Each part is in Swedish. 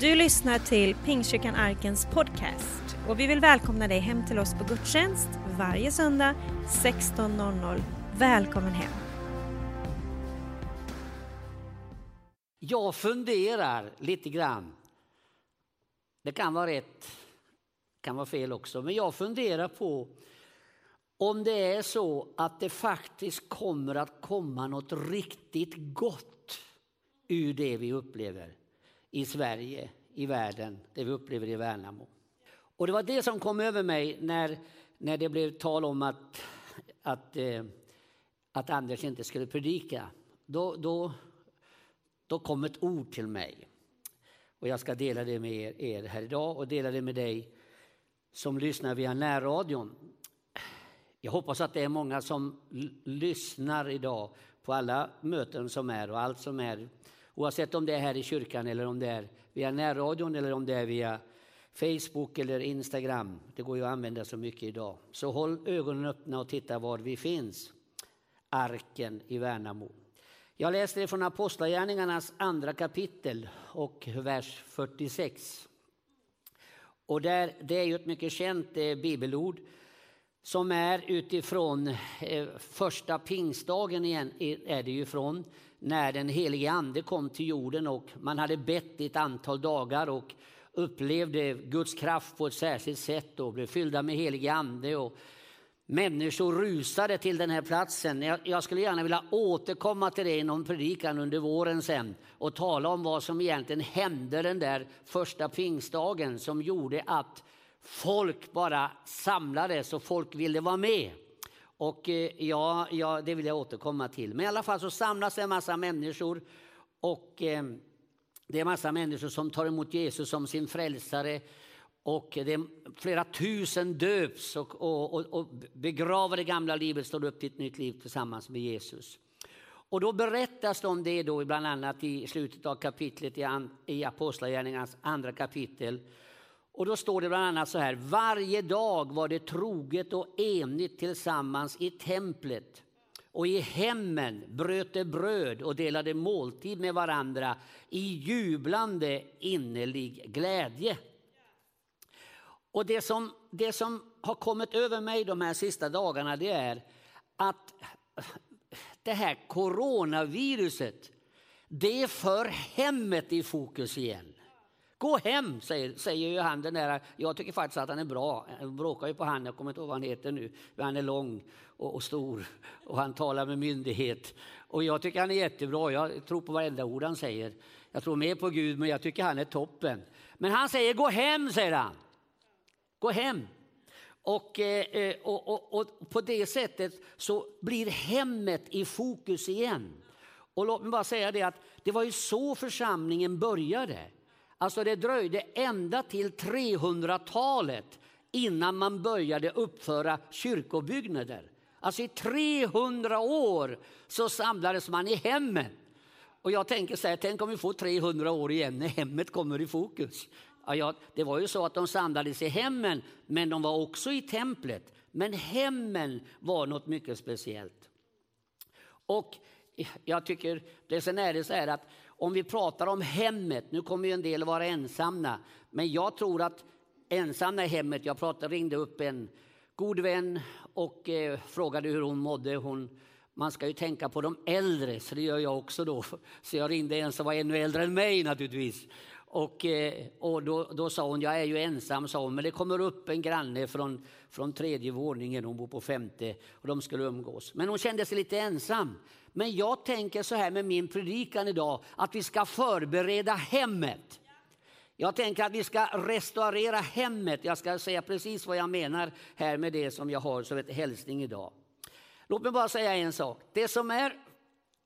Du lyssnar till Pingstkyrkan Arkens podcast och vi vill välkomna dig hem till oss på gudstjänst varje söndag 16.00. Välkommen hem! Jag funderar lite grann. Det kan vara rätt, kan vara fel också, men jag funderar på om det är så att det faktiskt kommer att komma något riktigt gott ur det vi upplever i Sverige, i världen, det vi upplever i Värnamo. Och det var det som kom över mig när, när det blev tal om att, att, eh, att Anders inte skulle predika. Då, då, då kom ett ord till mig. Och jag ska dela det med er, er här idag och dela det med dig som lyssnar via närradion. Jag hoppas att det är många som lyssnar idag på alla möten som är och allt som är Oavsett om det är här i kyrkan eller om det är via närradion eller om det är via Facebook eller Instagram. Det går ju att använda så mycket idag. Så håll ögonen öppna och titta var vi finns. Arken i Värnamo. Jag läser från Apostlagärningarnas andra kapitel och vers 46. Och där, det är ju ett mycket känt eh, bibelord som är utifrån eh, första pingstdagen igen, är det ju från när den helige ande kom till jorden och man hade bett i ett antal dagar och upplevde Guds kraft på ett särskilt sätt och blev fyllda med helige ande. Och människor rusade till den här platsen. Jag, skulle gärna vilja återkomma till det i någon predikan under våren sen och tala om vad som egentligen hände den där första pingstdagen som gjorde att folk bara samlades och folk ville vara med. Och eh, ja, ja, det vill jag återkomma till. Men i alla fall så samlas det en massa människor och eh, det är en massa människor som tar emot Jesus som sin frälsare. Och det är flera tusen döps och, och, och, och begraver det gamla livet, står upp till ett nytt liv tillsammans med Jesus. Och då berättas det om det då bland annat i slutet av kapitlet i, i Apostlagärningarnas andra kapitel. Och då står det bland annat så här. Varje dag var det troget och enigt tillsammans i templet och i hemmen bröt de bröd och delade måltid med varandra i jublande innerlig glädje. Och det som, det som har kommit över mig de här sista dagarna det är att det här coronaviruset det för hemmet i fokus igen. Gå hem, säger, säger ju han den där. Jag tycker faktiskt att han är bra. Jag bråkar ju på han, jag kommer inte ihåg vad han heter nu. Men han är lång och, och, stor och han talar med myndighet. Och jag tycker han är jättebra. Jag tror på varenda ord han säger. Jag tror mer på Gud, men jag tycker han är toppen. Men han säger gå hem, säger han. Gå hem. Och, eh, eh, och, och, och, på det sättet så blir hemmet i fokus igen. Och låt mig bara säga det att det var ju så församlingen började. Alltså det dröjde ända till 300-talet innan man började uppföra kyrkobyggnader. Alltså i 300 år så samlades man i hemmen. Och jag tänker så här, tänk om vi får 300 år igen när hemmet kommer i fokus. Ja, ja, det var ju så att de samlades i hemmen, men de var också i templet. Men hemmen var något mycket speciellt. Och jag tycker, det sen är det så här att om vi pratar om hemmet, nu kommer ju en del vara ensamma, men jag tror att ensamma i hemmet, jag pratade, ringde upp en god vän och eh, frågade hur hon mådde. Hon, man ska ju tänka på de äldre, så det gör jag också då. Så jag ringde en som var ännu äldre än mig naturligtvis. Och, eh, och då, då sa hon, jag är ju ensam, sa hon, men det kommer upp en granne från, från tredje våningen, hon bor på femte, och de skulle umgås. Men hon kände sig lite ensam. Men jag tänker så här med min predikan idag, att vi ska förbereda hemmet. Jag tänker att vi ska restaurera hemmet. Jag ska säga precis vad jag menar här med det som jag har som ett hälsning idag. Låt mig bara säga en sak. Det som är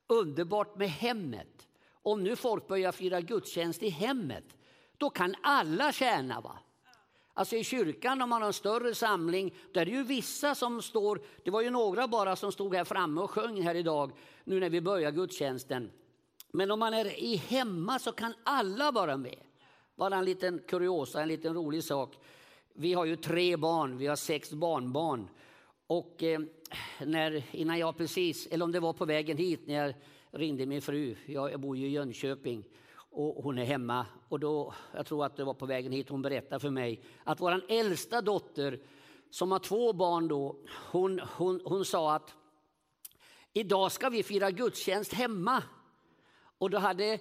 underbart med hemmet, om nu folk börjar fira gudstjänst i hemmet, då kan alla tjäna. Va? Alltså i kyrkan om man har en större samling, där är det ju vissa som står, det var ju några bara som stod här framme och sjöng här idag, nu när vi börjar gudstjänsten. Men om man är i hemma så kan alla vara med. Bara en liten kuriosa, en liten rolig sak. Vi har ju tre barn, vi har sex barnbarn. Och eh, när, innan jag precis, eller om det var på vägen hit när jag ringde min fru, jag, jag bor ju i Jönköping och hon är hemma. Och då, jag tror att det var på vägen hit hon berättade för mig att vår äldsta dotter som har två barn då, hon, hon, hon sa att idag ska vi fira gudstjänst hemma. Och då hade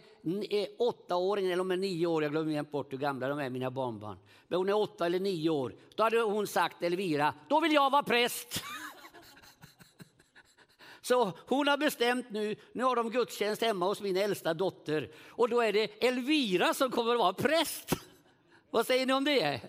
eh, åttaåringen, eller om är nio år, jag glömmer bort hur gamla de är, mina barnbarn. Men hon är åtta eller nio år. Då hade hon sagt, Elvira, då vill jag vara präst. Så hon har bestämt nu, nu har de gudstjänst hemma hos min äldsta dotter. Och då är det Elvira som kommer att vara präst. Vad säger ni om det?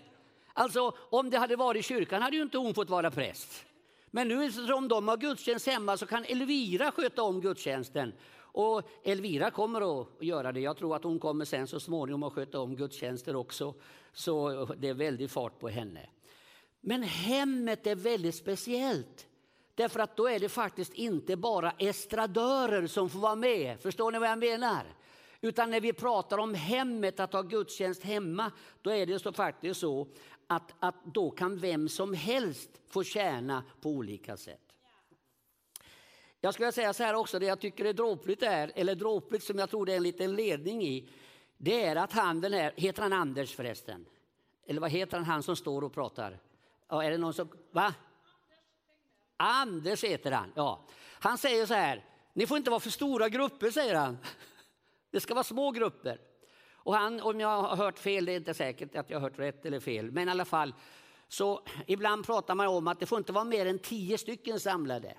Alltså om det hade varit i kyrkan hade ju inte hon fått vara präst. Men nu eftersom de har gudstjänst hemma så kan Elvira sköta om gudstjänsten. Och Elvira kommer att göra det. Jag tror att hon kommer sen så småningom att sköta om gudstjänster också. Så det är väldigt fart på henne. Men hemmet är väldigt speciellt. Därför att då är det faktiskt inte bara estradörer som får vara med. Förstår ni vad jag menar? Utan när vi pratar om hemmet, att ha gudstjänst hemma, då är det så faktiskt så att, att då kan vem som helst få tjäna på olika sätt. Jag skulle säga så här också, det jag tycker är dråpligt är, eller dråpligt som jag tror det är en liten ledning i, det är att han den här, heter han Anders förresten? Eller vad heter han, han som står och pratar? Ja, är det någon som, va? Anders heter han, ja. Han säger så här, ni får inte vara för stora grupper, säger han. Det ska vara små grupper. Och han, om jag har hört fel, det är inte säkert att jag har hört rätt eller fel, men i alla fall, så ibland pratar man om att det får inte vara mer än tio stycken samlade.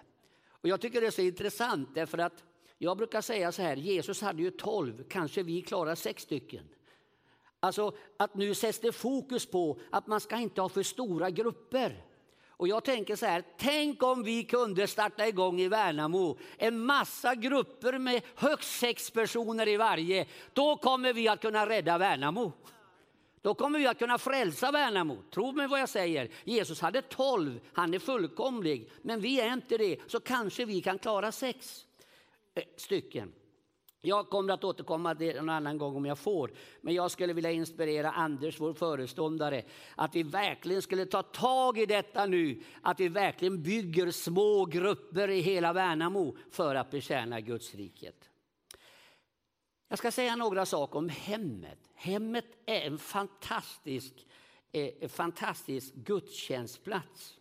Och jag tycker det är så intressant därför att jag brukar säga så här, Jesus hade ju tolv, kanske vi klarar sex stycken. Alltså att nu sätts det fokus på att man ska inte ha för stora grupper. Och jag tänker så här, tänk om vi kunde starta igång i Värnamo en massa grupper med högst sex personer i varje. Då kommer vi att kunna rädda Värnamo. Då kommer vi att kunna frälsa Värnamo. Tro mig vad jag säger. Jesus hade tolv, han är fullkomlig. Men vi är inte det, så kanske vi kan klara sex eh, stycken. Jag kommer att återkomma till det en annan gång om jag får. Men jag skulle vilja inspirera Anders, vår föreståndare, att vi verkligen skulle ta tag i detta nu. Att vi verkligen bygger små grupper i hela Värnamo för att betjäna Guds riket. Jag ska säga några saker om hemmet. Hemmet är en fantastisk, eh, fantastisk gudstjänstplats.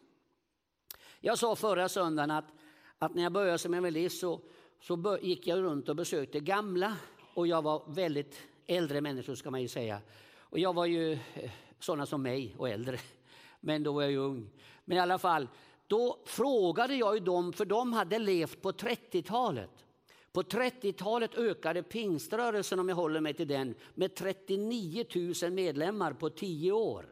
Jag sa förra söndagen att, att när jag började som evangelist så så gick jag runt och besökte gamla och jag var väldigt äldre människor ska man ju säga. Och jag var ju eh, sådana som mig och äldre, men då var jag ju ung. Men i alla fall, då frågade jag ju dem, för de hade levt på 30-talet. På 30-talet ökade pingströrelsen, om jag håller mig till den, med 39 000 medlemmar på 10 år.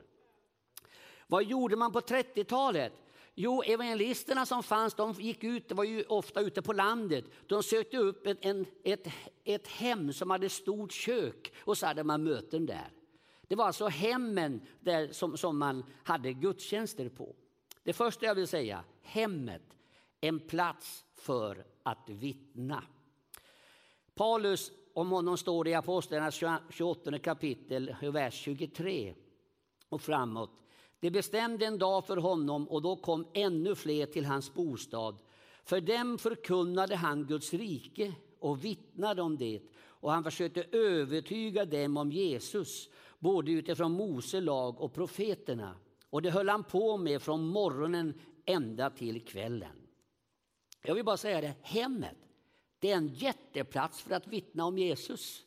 Vad gjorde man på 30-talet? Jo, evangelisterna som fanns, de gick ut, det var ju ofta ute på landet. De sökte upp ett, en, ett, ett hem som hade stort kök och så hade man möten där. Det var alltså hemmen där som, som man hade gudstjänster på. Det första jag vill säga, hemmet, en plats för att vittna. Paulus, om honom står det i Apostlarnas 28 kapitel, vers 23 och framåt. Det bestämde en dag för honom och då kom ännu fler till hans bostad. För dem förkunnade han Guds rike och vittnade om det och han försökte övertyga dem om Jesus, både utifrån Mose lag och profeterna. Och det höll han på med från morgonen ända till kvällen. Jag vill bara säga det, hemmet, det är en jätteplats för att vittna om Jesus.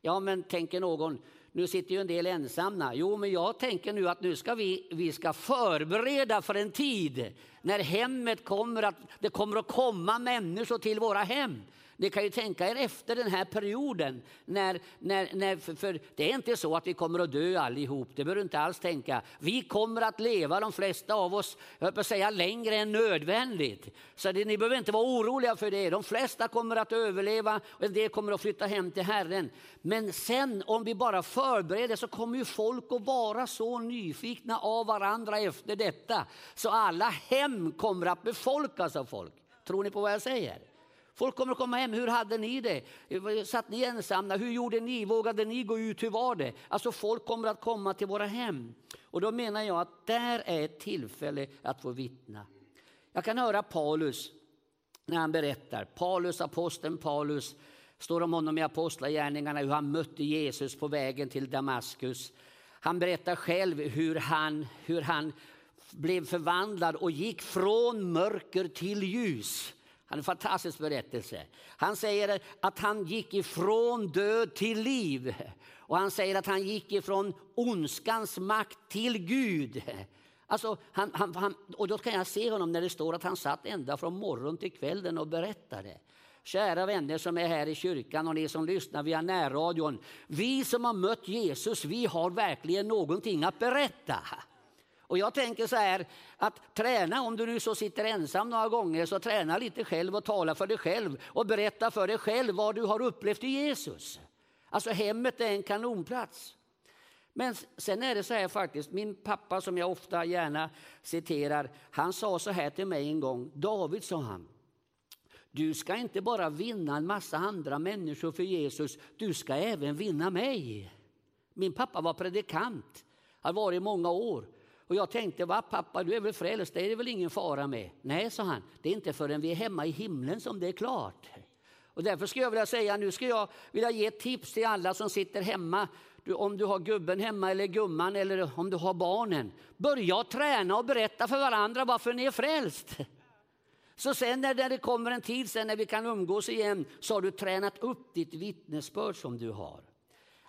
Ja, men tänker någon, nu sitter ju en del ensamma. Jo, men jag tänker nu att nu ska vi, vi ska förbereda för en tid när hemmet kommer att, det kommer att komma människor till våra hem. Ni kan ju tänka er efter den här perioden. När, när, när, för, för det är inte så att vi kommer att dö allihop, det behöver du inte alls tänka. Vi kommer att leva, de flesta av oss, jag på säga längre än nödvändigt. Så det, ni behöver inte vara oroliga för det. De flesta kommer att överleva och en del kommer att flytta hem till Herren. Men sen om vi bara förbereder så kommer ju folk att vara så nyfikna av varandra efter detta. Så alla hem kommer att befolkas av folk. Tror ni på vad jag säger? Folk kommer att komma hem. Hur hade ni det? Satt ni ensamma? Hur gjorde ni? Vågade ni gå ut? Hur var det? Alltså folk kommer att komma till våra hem. Och då menar jag att där är ett tillfälle att få vittna. Jag kan höra Paulus när han berättar. Paulus, aposteln Paulus, står om honom i Apostlagärningarna, hur han mötte Jesus på vägen till Damaskus. Han berättar själv hur han, hur han blev förvandlad och gick från mörker till ljus. Han är en fantastisk berättelse. Han säger att han gick ifrån död till liv. Och han säger att han gick ifrån ondskans makt till Gud. Alltså, han, han, han, och då kan jag se honom när det står att han satt ända från morgon till kvällen och berättade. Kära vänner som är här i kyrkan och ni som lyssnar via närradion. Vi som har mött Jesus, vi har verkligen någonting att berätta. Och jag tänker så här att träna, om du nu så sitter ensam några gånger, så träna lite själv och tala för dig själv och berätta för dig själv vad du har upplevt i Jesus. Alltså hemmet är en kanonplats. Men sen är det så här faktiskt, min pappa som jag ofta gärna citerar, han sa så här till mig en gång, David sa han, du ska inte bara vinna en massa andra människor för Jesus, du ska även vinna mig. Min pappa var predikant, har varit i många år. Och jag tänkte, va pappa, du är väl frälst, det är det väl ingen fara med? Nej, sa han, det är inte förrän vi är hemma i himlen som det är klart. Och därför skulle jag vilja säga, nu ska jag vilja ge ett tips till alla som sitter hemma. Du, om du har gubben hemma eller gumman eller om du har barnen. Börja träna och berätta för varandra varför ni är frälst. Så sen när det kommer en tid sen när vi kan umgås igen så har du tränat upp ditt vittnesbörd som du har.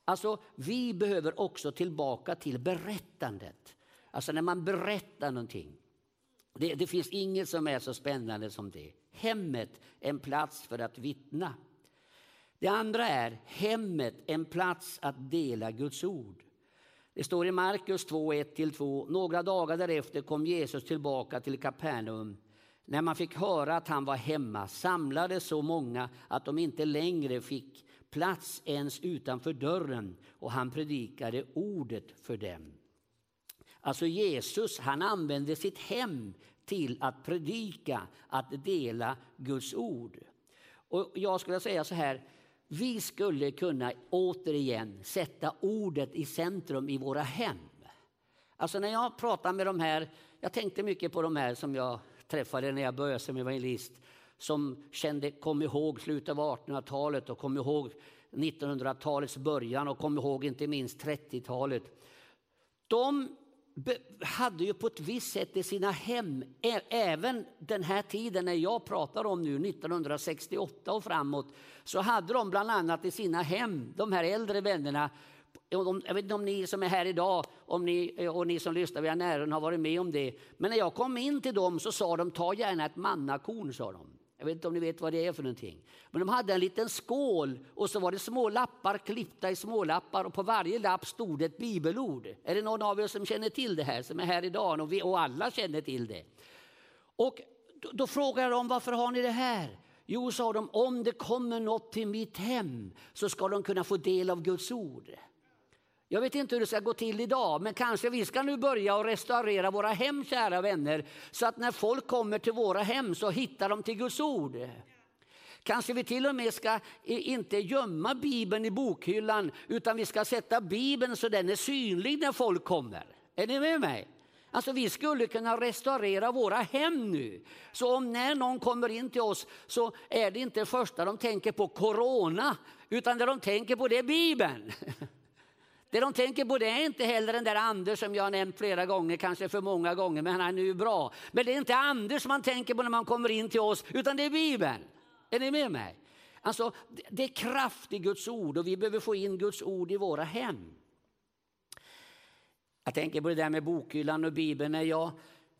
Alltså, vi behöver också tillbaka till berättandet. Alltså när man berättar någonting. Det, det finns inget som är så spännande som det. Hemmet en plats för att vittna. Det andra är hemmet, en plats att dela Guds ord. Det står i Markus 2.1–2. Några dagar därefter kom Jesus tillbaka till Kapernaum. När man fick höra att han var hemma samlades så många att de inte längre fick plats ens utanför dörren och han predikade ordet för dem. Alltså Jesus, han använde sitt hem till att predika, att dela Guds ord. Och jag skulle säga så här, vi skulle kunna återigen sätta ordet i centrum i våra hem. Alltså när jag pratar med de här, jag tänkte mycket på de här som jag träffade när jag började som evangelist, som kände, kom ihåg slutet av 1800-talet och kom ihåg 1900-talets början och kom ihåg inte minst 30-talet. De hade ju på ett visst sätt i sina hem, även den här tiden när jag pratar om nu, 1968 och framåt, så hade de bland annat i sina hem, de här äldre vännerna, jag vet inte om ni som är här idag om ni, och ni som lyssnar via nären har varit med om det. Men när jag kom in till dem så sa de, ta gärna ett mannakorn, sa de. Jag vet inte om ni vet vad det är för någonting. Men de hade en liten skål och så var det små lappar klippta i små lappar och på varje lapp stod ett bibelord. Är det någon av er som känner till det här, som är här idag och, vi, och alla känner till det? Och då, då frågade de varför har ni det här? Jo, sa de, om det kommer något till mitt hem så ska de kunna få del av Guds ord. Jag vet inte hur det ska gå till idag, men kanske vi ska nu börja och restaurera våra hem, kära vänner, så att när folk kommer till våra hem så hittar de till Guds ord. Kanske vi till och med ska inte gömma Bibeln i bokhyllan, utan vi ska sätta Bibeln så den är synlig när folk kommer. Är ni med mig? Alltså vi skulle kunna restaurera våra hem nu. Så om när någon kommer in till oss så är det inte det första de tänker på corona, utan det de tänker på det är Bibeln. Det de tänker på det är inte heller den där Anders som jag har nämnt flera gånger, kanske för många gånger, men han är nu bra. Men det är inte Anders man tänker på när man kommer in till oss, utan det är Bibeln. Är ni med mig? Alltså, det är kraft i Guds ord och vi behöver få in Guds ord i våra hem. Jag tänker på det där med bokhyllan och Bibeln. När jag,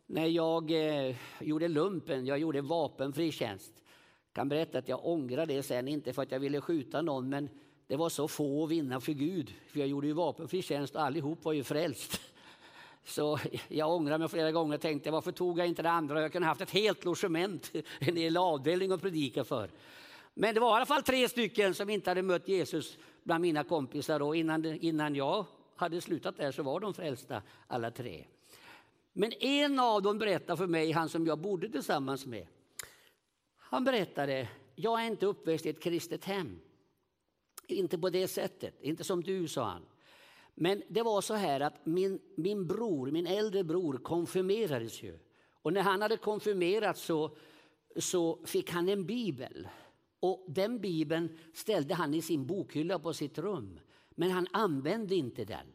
när jag eh, gjorde lumpen, jag gjorde vapenfri tjänst. Jag kan berätta att jag ångrar det sen, inte för att jag ville skjuta någon, men det var så få att vinna för Gud. För jag gjorde ju vapenfri tjänst och allihop var ju frälst. Så jag ångrar mig flera gånger och tänkte varför tog jag inte det andra? Jag kunde haft ett helt logement, en hel avdelning att predika för. Men det var i alla fall tre stycken som inte hade mött Jesus bland mina kompisar och innan, innan jag hade slutat där så var de frälsta alla tre. Men en av dem berättade för mig, han som jag bodde tillsammans med. Han berättade, jag är inte uppväxt i ett kristet hem. Inte på det sättet, inte som du, sa han. Men det var så här att min, min bror, min äldre bror konfirmerades ju. Och när han hade konfirmerats så, så fick han en bibel. Och den bibeln ställde han i sin bokhylla på sitt rum. Men han använde inte den.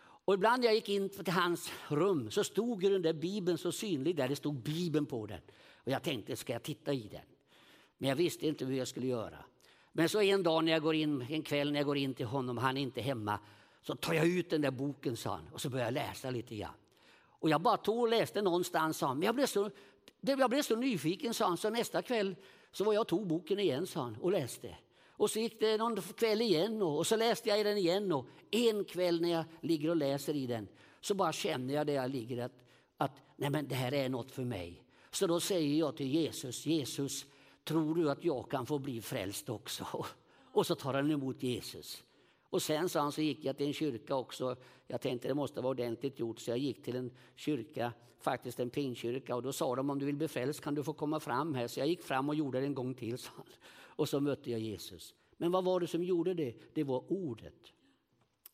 Och ibland när jag gick in till hans rum så stod den där bibeln så synlig där. Det stod bibeln på den. Och jag tänkte, ska jag titta i den? Men jag visste inte hur jag skulle göra. Men så en dag när jag går in, en kväll när jag går in till honom, han är inte hemma, så tar jag ut den där boken, sa han, och så börjar jag läsa lite grann. Och jag bara tog och läste någonstans, sa han. Men jag blev så, jag blev så nyfiken, sa han, så nästa kväll så var jag och tog boken igen, sa han, och läste. Och så gick det någon kväll igen och, och så läste jag i den igen. Och en kväll när jag ligger och läser i den så bara känner jag där jag ligger att, att nej men det här är något för mig. Så då säger jag till Jesus, Jesus, tror du att jag kan få bli frälst också? Och så tar han emot Jesus. Och sen sa han så gick jag till en kyrka också. Jag tänkte det måste vara ordentligt gjort så jag gick till en kyrka, faktiskt en pingkyrka och då sa de om du vill bli frälst kan du få komma fram här. Så jag gick fram och gjorde det en gång till. Så. Och så mötte jag Jesus. Men vad var det som gjorde det? Det var ordet.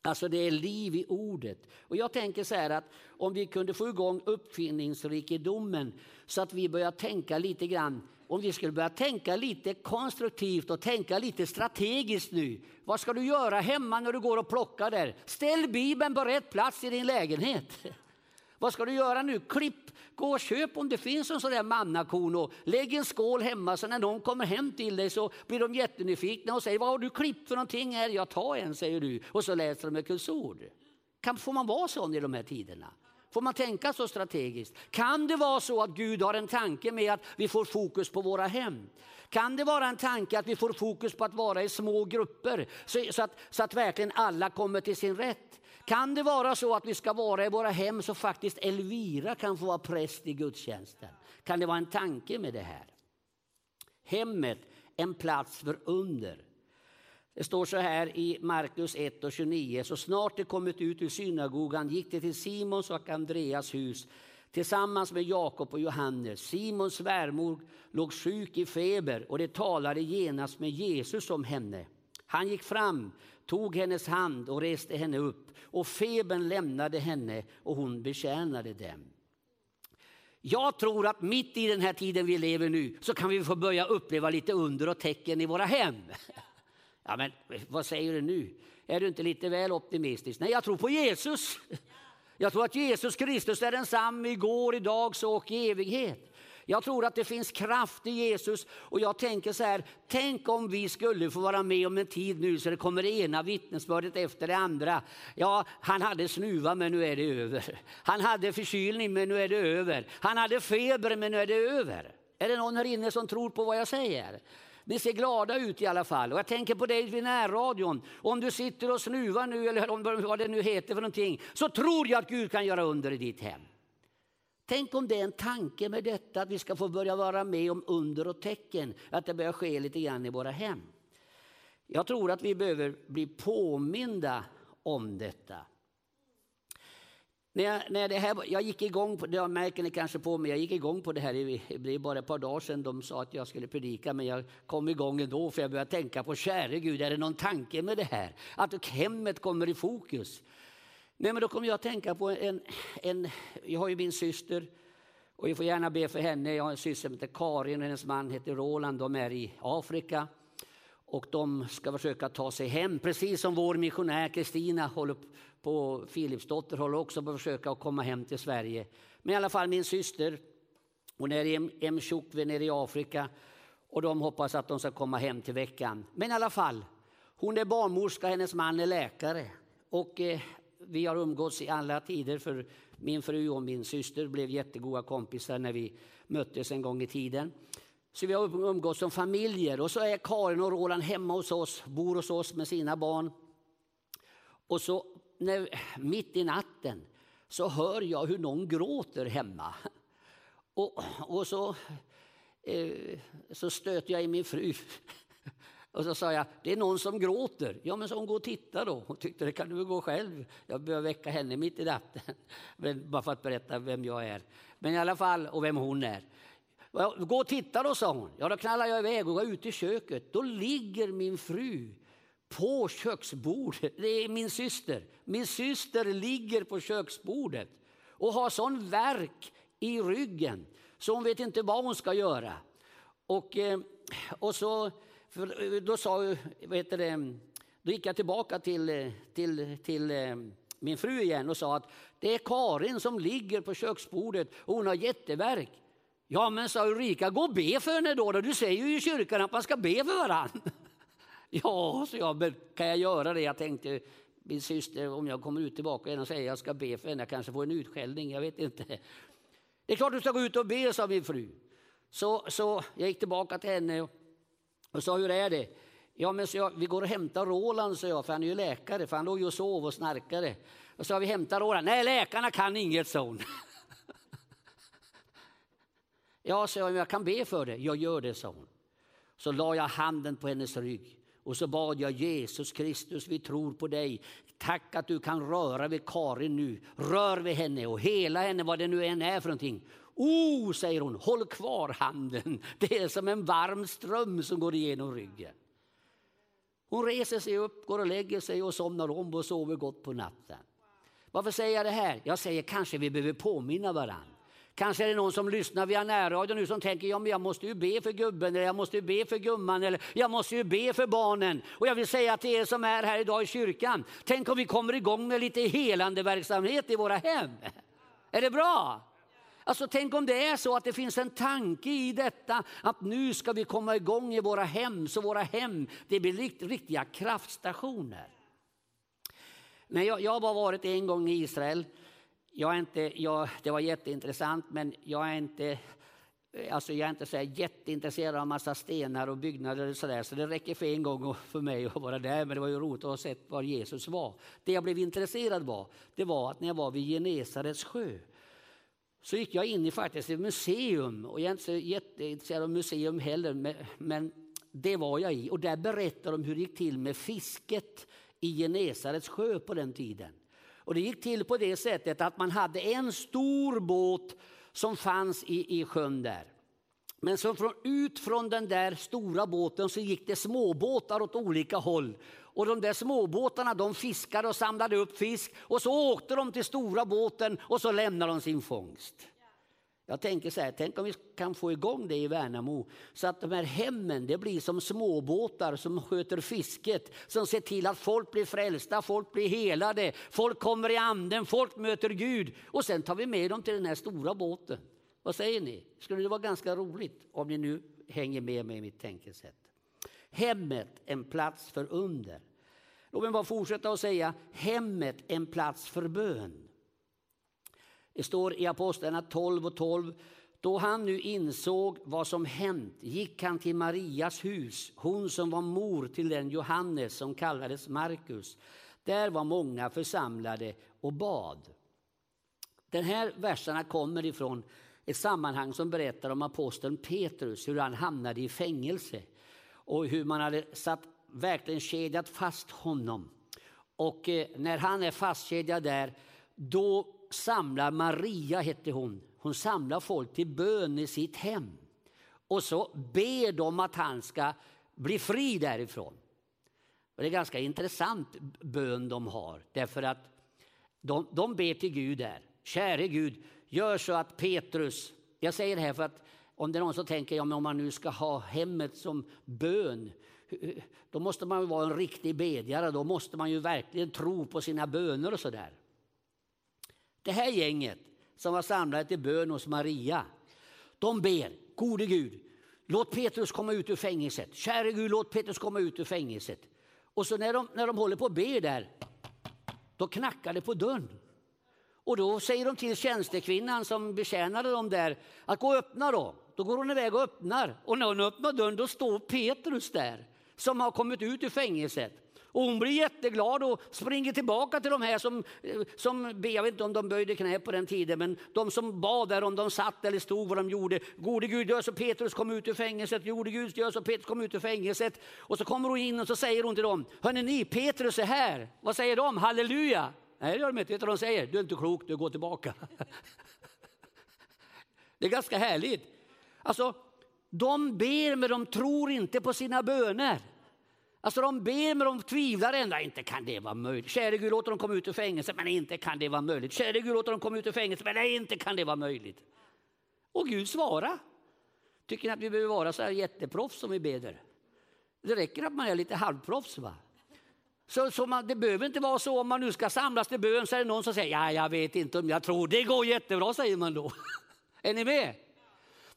Alltså det är liv i ordet. Och jag tänker så här att om vi kunde få igång uppfinningsrikedomen så att vi börjar tänka lite grann om vi skulle börja tänka lite konstruktivt och tänka lite strategiskt nu. Vad ska du göra hemma när du går och plockar där? Ställ Bibeln på rätt plats i din lägenhet. Vad ska du göra nu? Klipp, gå och köp om det finns en sån där mannakorn och lägg en skål hemma så när någon kommer hem till dig så blir de jättenyfikna och säger vad har du klippt för någonting här? Jag tar en säger du och så läser de ett kursord. Kan, får man vara sån i de här tiderna? Får man tänka så strategiskt? Kan det vara så att Gud har en tanke med att vi får fokus på våra hem? Kan det vara en tanke att vi får fokus på att vara i små grupper så, så, att, så att verkligen alla kommer till sin rätt? Kan det vara så att vi ska vara i våra hem så faktiskt Elvira kan få vara präst i gudstjänsten? Kan det vara en tanke med det här? Hemmet, en plats för under. Det står så här i Markus 1 och 29. Så snart de kommit ut ur synagogan gick de till Simons och Andreas hus tillsammans med Jakob och Johannes. Simons svärmor låg sjuk i feber och de talade genast med Jesus om henne. Han gick fram, tog hennes hand och reste henne upp och febern lämnade henne och hon betjänade dem. Jag tror att mitt i den här tiden vi lever nu så kan vi få börja uppleva lite under och tecken i våra hem. Ja, men vad säger du nu? Är du inte lite väl optimistisk? Nej, jag tror på Jesus. Jag tror att Jesus Kristus är densamme igår, idag så och i evighet. Jag tror att det finns kraft i Jesus och jag tänker så här, tänk om vi skulle få vara med om en tid nu så det kommer det ena vittnesbördet efter det andra. Ja, han hade snuva men nu är det över. Han hade förkylning men nu är det över. Han hade feber men nu är det över. Är det någon här inne som tror på vad jag säger? Ni ser glada ut i alla fall. Och jag tänker på dig vid närradion. Om du sitter och snuvar nu, eller om, vad det nu heter för någonting, så tror jag att Gud kan göra under i ditt hem. Tänk om det är en tanke med detta, att vi ska få börja vara med om under och tecken, att det börjar ske lite grann i våra hem. Jag tror att vi behöver bli påminda om detta. När jag, när det här, jag gick igång, på, det märker ni kanske på mig, jag gick igång på det här, det blev bara ett par dagar sedan de sa att jag skulle predika, men jag kom igång ändå för jag började tänka på, käre Gud, är det någon tanke med det här? Att hemmet kommer i fokus. Nej, men då kom jag att tänka på en, en, jag har ju min syster, och jag får gärna be för henne, jag har en syster som heter Karin och hennes man heter Roland, de är i Afrika. Och de ska försöka ta sig hem, precis som vår missionär Kristina håller på Filipsdotter håller också på att försöka komma hem till Sverige. Men i alla fall min syster, hon är i Mshukwe nere i Afrika och de hoppas att de ska komma hem till veckan. Men i alla fall, hon är barnmorska, hennes man är läkare. Och eh, vi har umgåtts i alla tider för min fru och min syster blev jättegoda kompisar när vi möttes en gång i tiden. Så vi har um-, umgåtts som familjer och så är Karin och Roland hemma hos oss, bor hos oss med sina barn. Och så när, mitt i natten så hör jag hur någon gråter hemma. Och, och så, eh, så stöter jag i min fru. Och så sa jag, det är någon som gråter. Ja, men så hon går och tittar då. Hon tyckte, det kan du väl gå själv. Jag behöver väcka henne mitt i natten. Men bara för att berätta vem jag är. Men i alla fall, och vem hon är. Gå och titta då, sa hon. Ja, då knallar jag iväg och går ut i köket. Då ligger min fru på köksbordet. Det är min syster. Min syster ligger på köksbordet och har sån verk i ryggen så hon vet inte vad hon ska göra. Och, eh, och så För eh, då sa vet du, då gick jag tillbaka till, eh, till, till min fru igen och sa att det är Karin som ligger på köksbordet och hon har jätteverk. Ja men sa Ulrika, gå och be för henne då, då. Du säger ju i kyrkan att man ska be för varandra. ja, så jag, men kan jag göra det? Jag tänkte min syster, om jag kommer ut tillbaka igen och säger jag ska be för henne, jag kanske får en utskällning, jag vet inte. Det är klart du ska gå ut och be, sa min fru. Så, så jag gick tillbaka till henne och, och sa, hur är det? Ja, men så jag, vi går och hämtar Roland, sa jag, för han är ju läkare, för han låg ju och sov och snarkade. Och så vi hämtar Roland. Nej, läkarna kan inget, sa hon. ja, sa jag, jag kan be för det. Jag gör det, sa hon. Så la jag handen på hennes rygg och så bad jag Jesus Kristus, vi tror på dig. Tack att du kan röra vid Karin nu. Rör vid henne och hela henne, vad det nu än är för någonting. Oh, säger hon, håll kvar handen. Det är som en varm ström som går igenom ryggen. Hon reser sig upp, går och lägger sig och somnar om och sover gott på natten. Varför säger jag det här? Jag säger kanske vi behöver påminna varandra. Kanske är det någon som lyssnar via närradion nu som tänker ja, men jag måste ju be för gubben eller jag måste ju be för gumman eller jag måste ju be för barnen. Och jag vill säga till er som är här idag i kyrkan, tänk om vi kommer igång med lite helande verksamhet i våra hem. Är det bra? Alltså tänk om det är så att det finns en tanke i detta att nu ska vi komma igång i våra hem så våra hem det blir riktiga kraftstationer. Men jag, jag har bara varit en gång i Israel. Jag är inte, jag, det var jätteintressant men jag är inte Alltså jag är inte så jätteintresserad av massa stenar och byggnader och så där, så det räcker för en gång för mig att vara där. Men det var ju roligt att ha sett var Jesus var. Det jag blev intresserad av, det var att när jag var vid Genesarets sjö så gick jag in i faktiskt ett museum. Och jag är inte så jätteintresserad av museum heller, men det var jag i. Och där berättar de hur det gick till med fisket i Genesarets sjö på den tiden. Och det gick till på det sättet att man hade en stor båt som fanns i, i sjön där. Men så från, ut från den där stora båten så gick det småbåtar åt olika håll. Och de där småbåtarna de fiskade och samlade upp fisk och så åkte de till stora båten och så lämnade de sin fångst. Jag tänker så här, tänk om vi kan få igång det i Värnamo så att de här hemmen det blir som småbåtar som sköter fisket, som ser till att folk blir frälsta, folk blir helade, folk kommer i anden, folk möter Gud och sen tar vi med dem till den här stora båten. Vad säger ni? Skulle det vara ganska roligt om ni nu hänger med mig i mitt tänkesätt? Hemmet en plats för under. Låt mig bara fortsätta att säga hemmet en plats för bön. Det står i Apostlarna 12 och 12. Då han nu insåg vad som hänt gick han till Marias hus, hon som var mor till den Johannes som kallades Markus. Där var många församlade och bad. Den här verserna kommer ifrån ett sammanhang som berättar om aposteln Petrus, hur han hamnade i fängelse och hur man hade satt, verkligen kedjat fast honom. Och eh, när han är fastkedjad där, då samlar Maria, hette hon, hon samlar folk till bön i sitt hem. Och så ber de att han ska bli fri därifrån. Och det är ganska intressant bön de har, därför att de, de ber till Gud där. Käre Gud, gör så att Petrus, jag säger det här för att om det är någon som tänker, ja, om man nu ska ha hemmet som bön, då måste man ju vara en riktig bedjare, då måste man ju verkligen tro på sina böner och sådär. Det här gänget som var samlade till bön hos Maria, de ber, gode Gud, låt Petrus komma ut ur fängelset. Käre Gud, låt Petrus komma ut ur fängelset. Och så när de, när de håller på att be där, då knackar det på dörren. Och då säger de till tjänstekvinnan som betjänade dem där att gå och öppna då. Då går hon iväg och öppnar. Och när hon öppnar dörren då står Petrus där som har kommit ut ur fängelset. Och hon blir jätteglad och springer tillbaka till de här som, eh, som jag vet inte om de böjde knä på den tiden, men de som bad där, om de satt eller stod, vad de gjorde. Gode Gud, gör så Petrus kom ut ur fängelset. Gode Gud, gör så Petrus kom ut ur fängelset. Och så kommer hon in och så säger hon till dem, hörni ni, Petrus är här. Vad säger de? Halleluja! Nej, det gör de inte. Vet du vad de säger? Du är inte klok, du går tillbaka. Det är ganska härligt. Alltså, de ber men de tror inte på sina böner. Alltså de ber men de tvivlar ändå. Inte kan det vara möjligt. Käre Gud låt dem komma ut ur fängelset men inte kan det vara möjligt. Käre Gud låt dem komma ut ur fängelset men inte kan det vara möjligt. Och Gud svarar. Tycker ni att vi behöver vara så här jätteproffs som vi beder? Det räcker att man är lite halvproffs. Va? Så, så man, det behöver inte vara så om man nu ska samlas till bön så är det någon som säger ja, jag vet inte om jag tror. Det går jättebra säger man då. är ni med?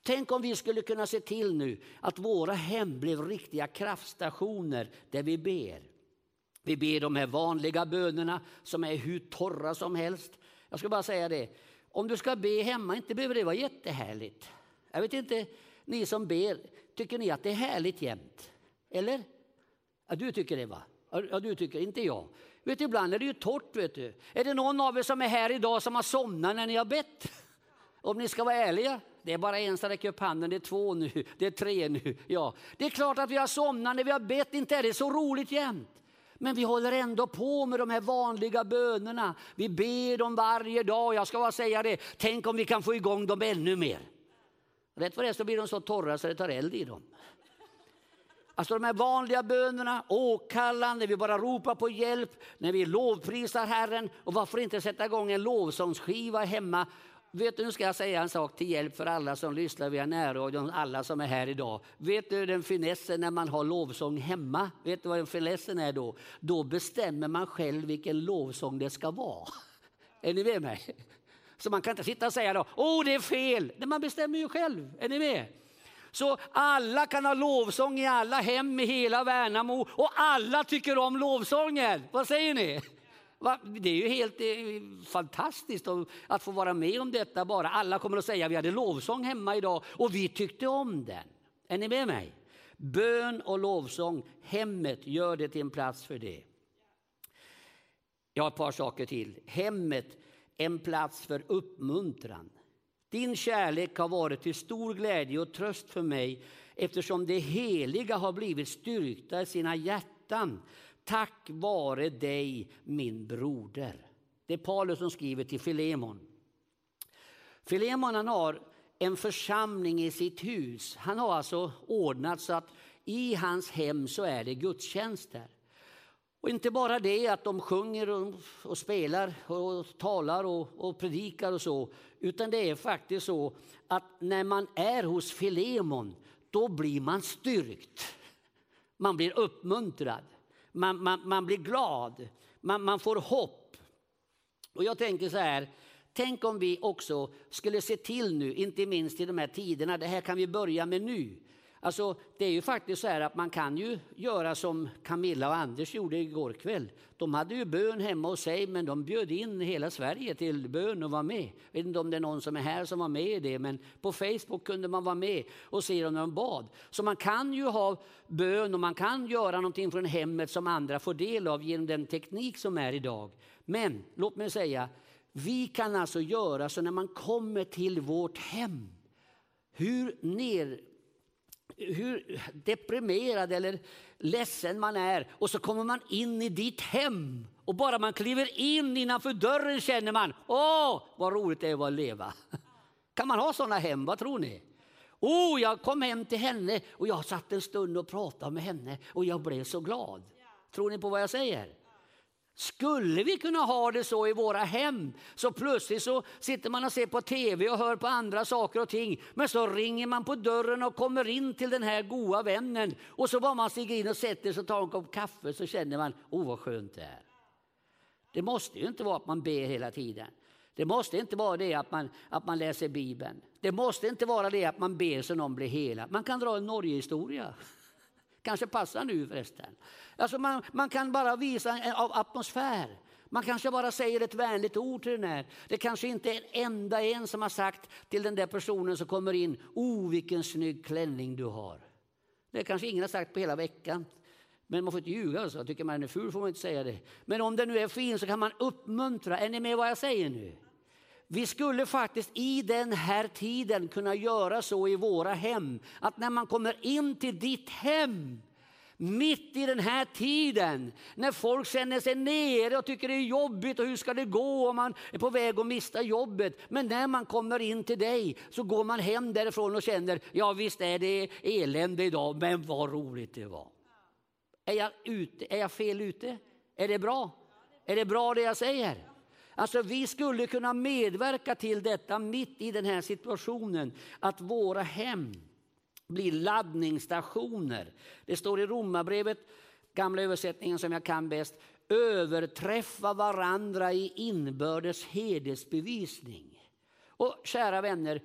Tänk om vi skulle kunna se till nu att våra hem blev riktiga kraftstationer där vi ber. Vi ber de här vanliga bönerna som är hur torra som helst. Jag ska bara säga det, om du ska be hemma, inte behöver det vara jättehärligt. Jag vet inte, ni som ber, tycker ni att det är härligt jämt? Eller? Ja, du tycker det va? Ja, du tycker, inte jag. Vet du, ibland är det ju torrt. Vet du. Är det någon av er som är här idag som har somnat när ni har bett? Om ni ska vara ärliga. Det är bara en som räcker upp handen, det är två nu, det är tre nu. Ja, det är klart att vi har somnat när vi har bett, inte är det så roligt jämt. Men vi håller ändå på med de här vanliga bönerna. Vi ber dem varje dag. Jag ska bara säga det, tänk om vi kan få igång dem ännu mer. Rätt vad det är så blir de så torra så det tar eld i dem. Alltså de här vanliga bönerna, åkallan, när vi bara ropar på hjälp, när vi lovprisar Herren. Och varför inte sätta igång en lovsångsskiva hemma Vet du, nu ska jag säga en sak till hjälp för alla som lyssnar via närradion, alla som är här idag. Vet du den finessen när man har lovsång hemma? Vet du vad den finessen är då? Då bestämmer man själv vilken lovsång det ska vara. Är ni med mig? Så man kan inte sitta och säga då, åh det är fel. Nej, man bestämmer ju själv. Är ni med? Så alla kan ha lovsång i alla hem i hela Värnamo och alla tycker om lovsången. Vad säger ni? Det är ju helt eh, fantastiskt att få vara med om detta bara. Alla kommer att säga vi hade lovsång hemma idag och vi tyckte om den. Är ni med mig? Bön och lovsång, hemmet, gör det till en plats för det. Jag har ett par saker till. Hemmet, en plats för uppmuntran. Din kärlek har varit till stor glädje och tröst för mig eftersom det heliga har blivit styrkta i sina hjärtan tack vare dig min broder. Det är Paulus som skriver till Filemon. Filemon han har en församling i sitt hus. Han har alltså ordnat så att i hans hem så är det gudstjänster. Och inte bara det att de sjunger och, och spelar och talar och, och, predikar och så. Utan det är faktiskt så att när man är hos Filemon då blir man styrkt. Man blir uppmuntrad man, man, man blir glad, man, man får hopp. Och jag tänker så här, tänk om vi också skulle se till nu, inte minst i de här tiderna, det här kan vi börja med nu. Alltså, det är ju faktiskt så här att man kan ju göra som Camilla och Anders gjorde igår kväll. De hade ju bön hemma hos sig, men de bjöd in hela Sverige till bön och var med. Jag vet inte om det är någon som är här som var med i det, men på Facebook kunde man vara med och se dem när de bad. Så man kan ju ha bön och man kan göra någonting från hemmet som andra får del av genom den teknik som är idag. Men låt mig säga, vi kan alltså göra så när man kommer till vårt hem, hur ner hur deprimerad eller ledsen man är och så kommer man in i ditt hem och bara man kliver in innanför dörren känner man, åh vad roligt det är att leva. Kan man ha sådana hem, vad tror ni? Oh, jag kom hem till henne och jag satt en stund och pratade med henne och jag blev så glad. Tror ni på vad jag säger? Skulle vi kunna ha det så i våra hem, så plötsligt så sitter man och ser på tv och hör på andra saker och ting, men så ringer man på dörren och kommer in till den här goda vännen och så bara man stiger in och sätter sig och tar en kopp kaffe så känner man, oh vad skönt det är. Det måste ju inte vara att man ber hela tiden. Det måste inte vara det att man, att man läser Bibeln. Det måste inte vara det att man ber så någon blir hela. Man kan dra en Norgehistoria. Kanske passar nu förresten. Alltså man, man kan bara visa en atmosfär. Man kanske bara säger ett vänligt ord till den här. Det kanske inte är en enda en som har sagt till den där personen som kommer in, oh vilken snygg klänning du har. Det kanske ingen har sagt på hela veckan. Men man får inte ljuga. Alltså. Tycker man är ful får man inte säga det. Men om den nu är fin så kan man uppmuntra. Är ni med vad jag säger nu? Vi skulle faktiskt i den här tiden kunna göra så i våra hem att när man kommer in till ditt hem mitt i den här tiden när folk känner sig nere och tycker det är jobbigt och hur ska det gå om man är på väg att mista jobbet. Men när man kommer in till dig så går man hem därifrån och känner ja visst är det elände idag men vad roligt det var. Är jag, ute? är jag fel ute? Är det bra? Är det bra det jag säger? Alltså vi skulle kunna medverka till detta mitt i den här situationen, att våra hem blir laddningsstationer. Det står i Romarbrevet, gamla översättningen som jag kan bäst, överträffa varandra i inbördes hedersbevisning. Och kära vänner,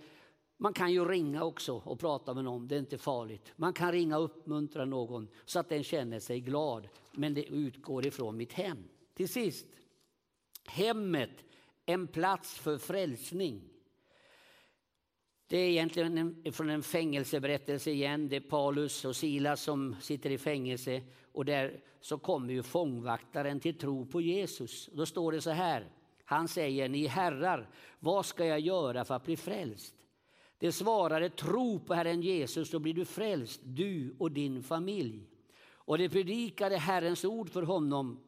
man kan ju ringa också och prata med någon, det är inte farligt. Man kan ringa och uppmuntra någon så att den känner sig glad, men det utgår ifrån mitt hem. Till sist, hemmet, en plats för frälsning. Det är egentligen en, från en fängelseberättelse igen. Det är Paulus och Silas som sitter i fängelse och där så kommer ju fångvaktaren till tro på Jesus. Då står det så här. Han säger, ni herrar, vad ska jag göra för att bli frälst? Det svarade, tro på Herren Jesus, så blir du frälst, du och din familj. Och det predikade Herrens ord för honom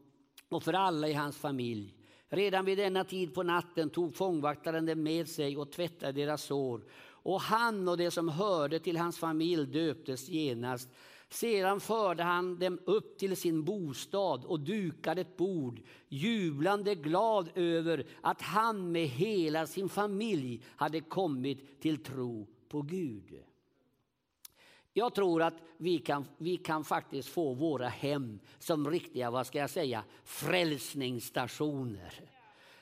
och för alla i hans familj. Redan vid denna tid på natten tog fångvaktaren dem med sig och tvättade deras sår. Och han och de som hörde till hans familj döptes genast. Sedan förde han dem upp till sin bostad och dukade ett bord, jublande glad över att han med hela sin familj hade kommit till tro på Gud. Jag tror att vi kan, vi kan faktiskt få våra hem som riktiga, vad ska jag säga, frälsningsstationer.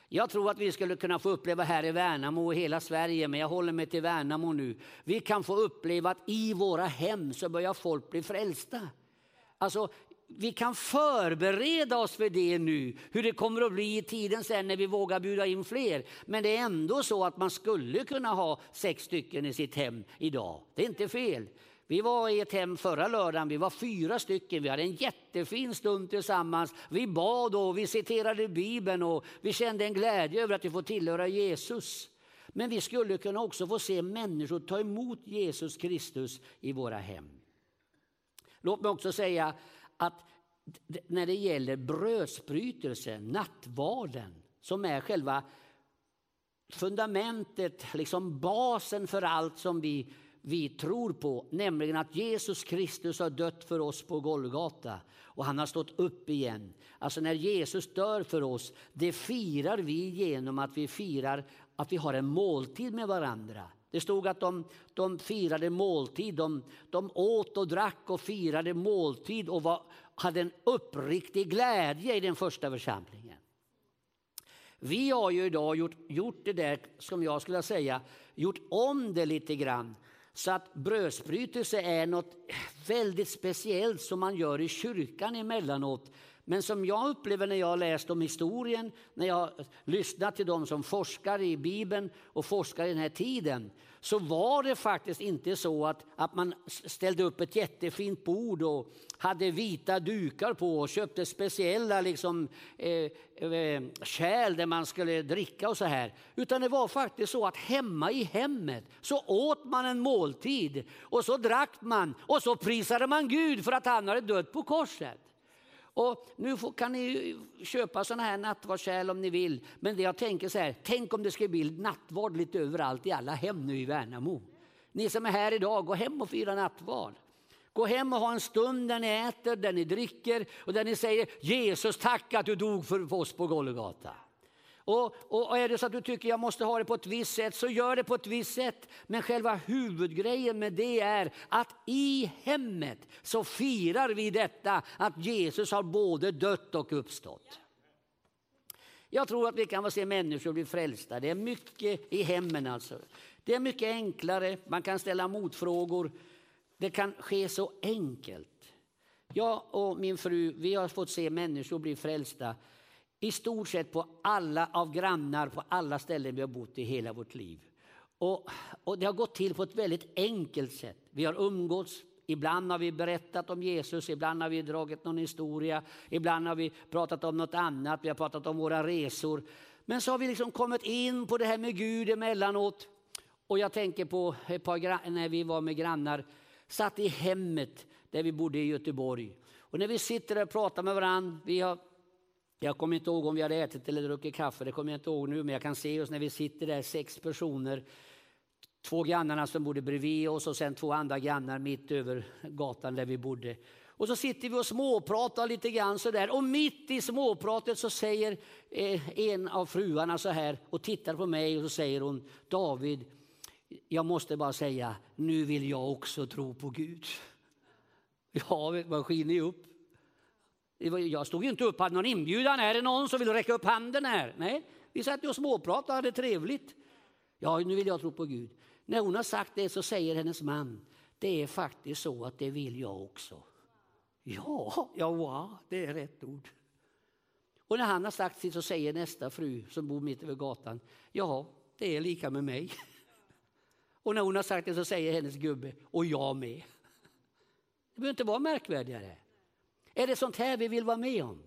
Jag tror att vi skulle kunna få uppleva här i Värnamo och hela Sverige, men jag håller mig till Värnamo nu. Vi kan få uppleva att i våra hem så börjar folk bli frälsta. Alltså, vi kan förbereda oss för det nu, hur det kommer att bli i tiden sen när vi vågar bjuda in fler. Men det är ändå så att man skulle kunna ha sex stycken i sitt hem idag. Det är inte fel. Vi var i ett hem förra lördagen, vi var fyra stycken, vi hade en jättefin stund tillsammans. Vi bad och vi citerade Bibeln och vi kände en glädje över att vi får tillhöra Jesus. Men vi skulle kunna också få se människor ta emot Jesus Kristus i våra hem. Låt mig också säga att när det gäller brödsbrytelse, nattvarden, som är själva fundamentet, liksom basen för allt som vi vi tror på, nämligen att Jesus Kristus har dött för oss på Golgata och han har stått upp igen. Alltså när Jesus dör för oss, det firar vi genom att vi firar att vi har en måltid med varandra. Det stod att de, de firade måltid, de, de åt och drack och firade måltid och var, hade en uppriktig glädje i den första församlingen. Vi har ju idag gjort, gjort det där, som jag skulle säga, gjort om det lite grann så att brödsbrytelse är något väldigt speciellt som man gör i kyrkan emellanåt. Men som jag upplever när jag läst om historien, när jag lyssnat till de som forskar i Bibeln och forskar i den här tiden, så var det faktiskt inte så att, att man ställde upp ett jättefint bord och hade vita dukar på och köpte speciella liksom, eh, eh, kärl där man skulle dricka och så här. Utan det var faktiskt så att hemma i hemmet så åt man en måltid och så drack man och så prisade man Gud för att han hade dött på korset. Och nu kan ni köpa sådana här nattvardskärl om ni vill. Men det jag tänker så här, tänk om det ska bli nattvard lite överallt i alla hem nu i Värnamo. Ni som är här idag, gå hem och fira nattvard. Gå hem och ha en stund där ni äter, där ni dricker och där ni säger Jesus tack att du dog för oss på Golgata. Och, och, är det så att du tycker jag måste ha det på ett visst sätt så gör det på ett visst sätt. Men själva huvudgrejen med det är att i hemmet så firar vi detta att Jesus har både dött och uppstått. Jag tror att vi kan få se människor bli frälsta. Det är mycket i hemmen alltså. Det är mycket enklare, man kan ställa motfrågor. Det kan ske så enkelt. Jag och min fru vi har fått se människor bli frälsta i stort sett på alla av grannar på alla ställen vi har bott i hela vårt liv. Och, och det har gått till på ett väldigt enkelt sätt. Vi har umgåtts, ibland har vi berättat om Jesus, ibland har vi dragit någon historia, ibland har vi pratat om något annat, vi har pratat om våra resor. Men så har vi liksom kommit in på det här med Gud emellanåt. Och jag tänker på ett par när vi var med grannar, satt i hemmet där vi bodde i Göteborg. Och när vi sitter och pratar med varandra, vi har jag kommer inte ihåg om vi hade ätit eller druckit kaffe, det kommer jag inte ihåg nu, men jag kan se oss när vi sitter där, sex personer, två grannarna som bodde bredvid oss och sen två andra grannar mitt över gatan där vi bodde. Och så sitter vi och småpratar lite grann sådär och mitt i småpratet så säger eh, en av fruarna så här och tittar på mig och så säger hon David, jag måste bara säga, nu vill jag också tro på Gud. Ja, man skiner ju upp. Jag stod ju inte upp, hade någon inbjudan, är det någon som vill räcka upp handen här? Nej, vi satt ju och småpratade och hade trevligt. Ja, nu vill jag tro på Gud. När hon har sagt det så säger hennes man, det är faktiskt så att det vill jag också. Ja, ja, wow, det är rätt ord. Och när han har sagt sitt så säger nästa fru som bor mitt över gatan, ja, det är lika med mig. Och när hon har sagt det så säger hennes gubbe, och jag med. Det behöver inte vara märkvärdigare. Är det sånt här vi vill vara med om?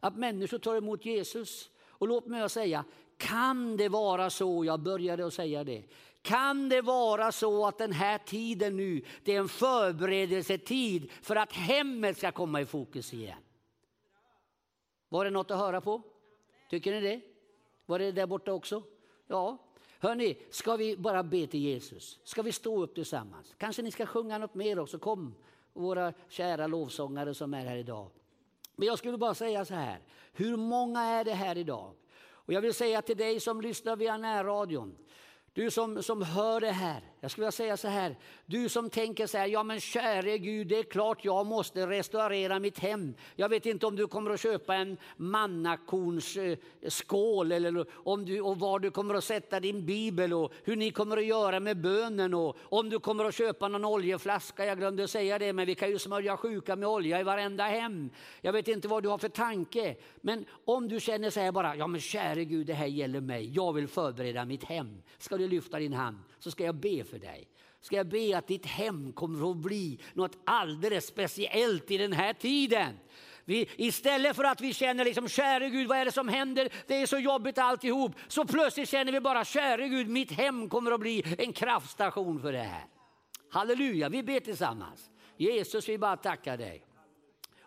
Att människor tar emot Jesus. Och låt mig säga, kan det vara så, jag började att säga det, kan det vara så att den här tiden nu, det är en förberedelsetid för att hemmet ska komma i fokus igen? Var det något att höra på? Tycker ni det? Var det där borta också? Ja. Hörni, ska vi bara be till Jesus? Ska vi stå upp tillsammans? Kanske ni ska sjunga något mer också? Kom, våra kära lovsångare som är här idag. Men jag skulle bara säga så här, hur många är det här idag? Och jag vill säga till dig som lyssnar via närradion, du som, som hör det här, jag skulle vilja säga så här, du som tänker så här, ja men käre Gud, det är klart jag måste restaurera mitt hem. Jag vet inte om du kommer att köpa en mannakornsskål eller om du, och var du kommer att sätta din bibel och hur ni kommer att göra med bönen och om du kommer att köpa någon oljeflaska. Jag glömde säga det, men vi kan ju smörja sjuka med olja i varenda hem. Jag vet inte vad du har för tanke, men om du känner så här bara, ja men käre Gud, det här gäller mig. Jag vill förbereda mitt hem. Ska du lyfta din hand så ska jag be för dig. Ska jag be att ditt hem kommer att bli något alldeles speciellt i den här tiden. Vi, istället för att vi känner liksom, käre Gud, vad är det som händer? Det är så jobbigt alltihop. Så plötsligt känner vi bara, käre Gud, mitt hem kommer att bli en kraftstation för det här. Halleluja, vi ber tillsammans. Jesus, vi bara tackar dig.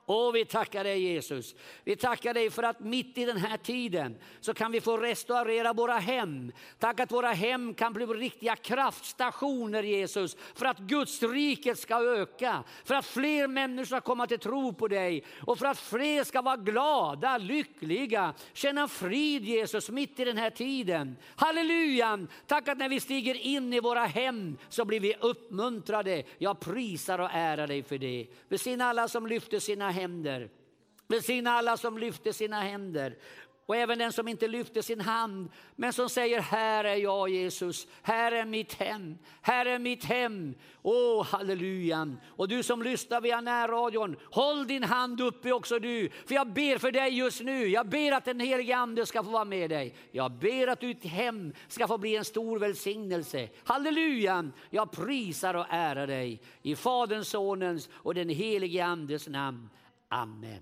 Och vi tackar dig Jesus. Vi tackar dig för att mitt i den här tiden så kan vi få restaurera våra hem. Tack att våra hem kan bli riktiga kraftstationer Jesus. För att Guds riket ska öka. För att fler människor ska komma till tro på dig. Och för att fler ska vara glada, lyckliga, känna frid Jesus mitt i den här tiden. Halleluja! Tack att när vi stiger in i våra hem så blir vi uppmuntrade. Jag prisar och ärar dig för det. Välsigna alla som lyfter sina händer. Välsigna alla som lyfter sina händer. Och även den som inte lyfter sin hand, men som säger här är jag Jesus, här är mitt hem, här är mitt hem. Åh, oh, halleluja. Och du som lyssnar via närradion, håll din hand uppe också du. För jag ber för dig just nu. Jag ber att den helige ande ska få vara med dig. Jag ber att ditt hem ska få bli en stor välsignelse. Halleluja. Jag prisar och ärar dig i Faderns, Sonens och den helige andes namn. Amen.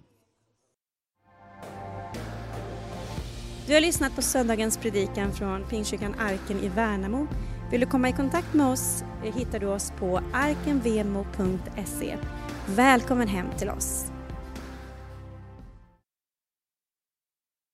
Du har lyssnat på söndagens predikan från Pingstkyrkan Arken i Värnamo. Vill du komma i kontakt med oss eh, hittar du oss på arkenvemo.se. Välkommen hem till oss.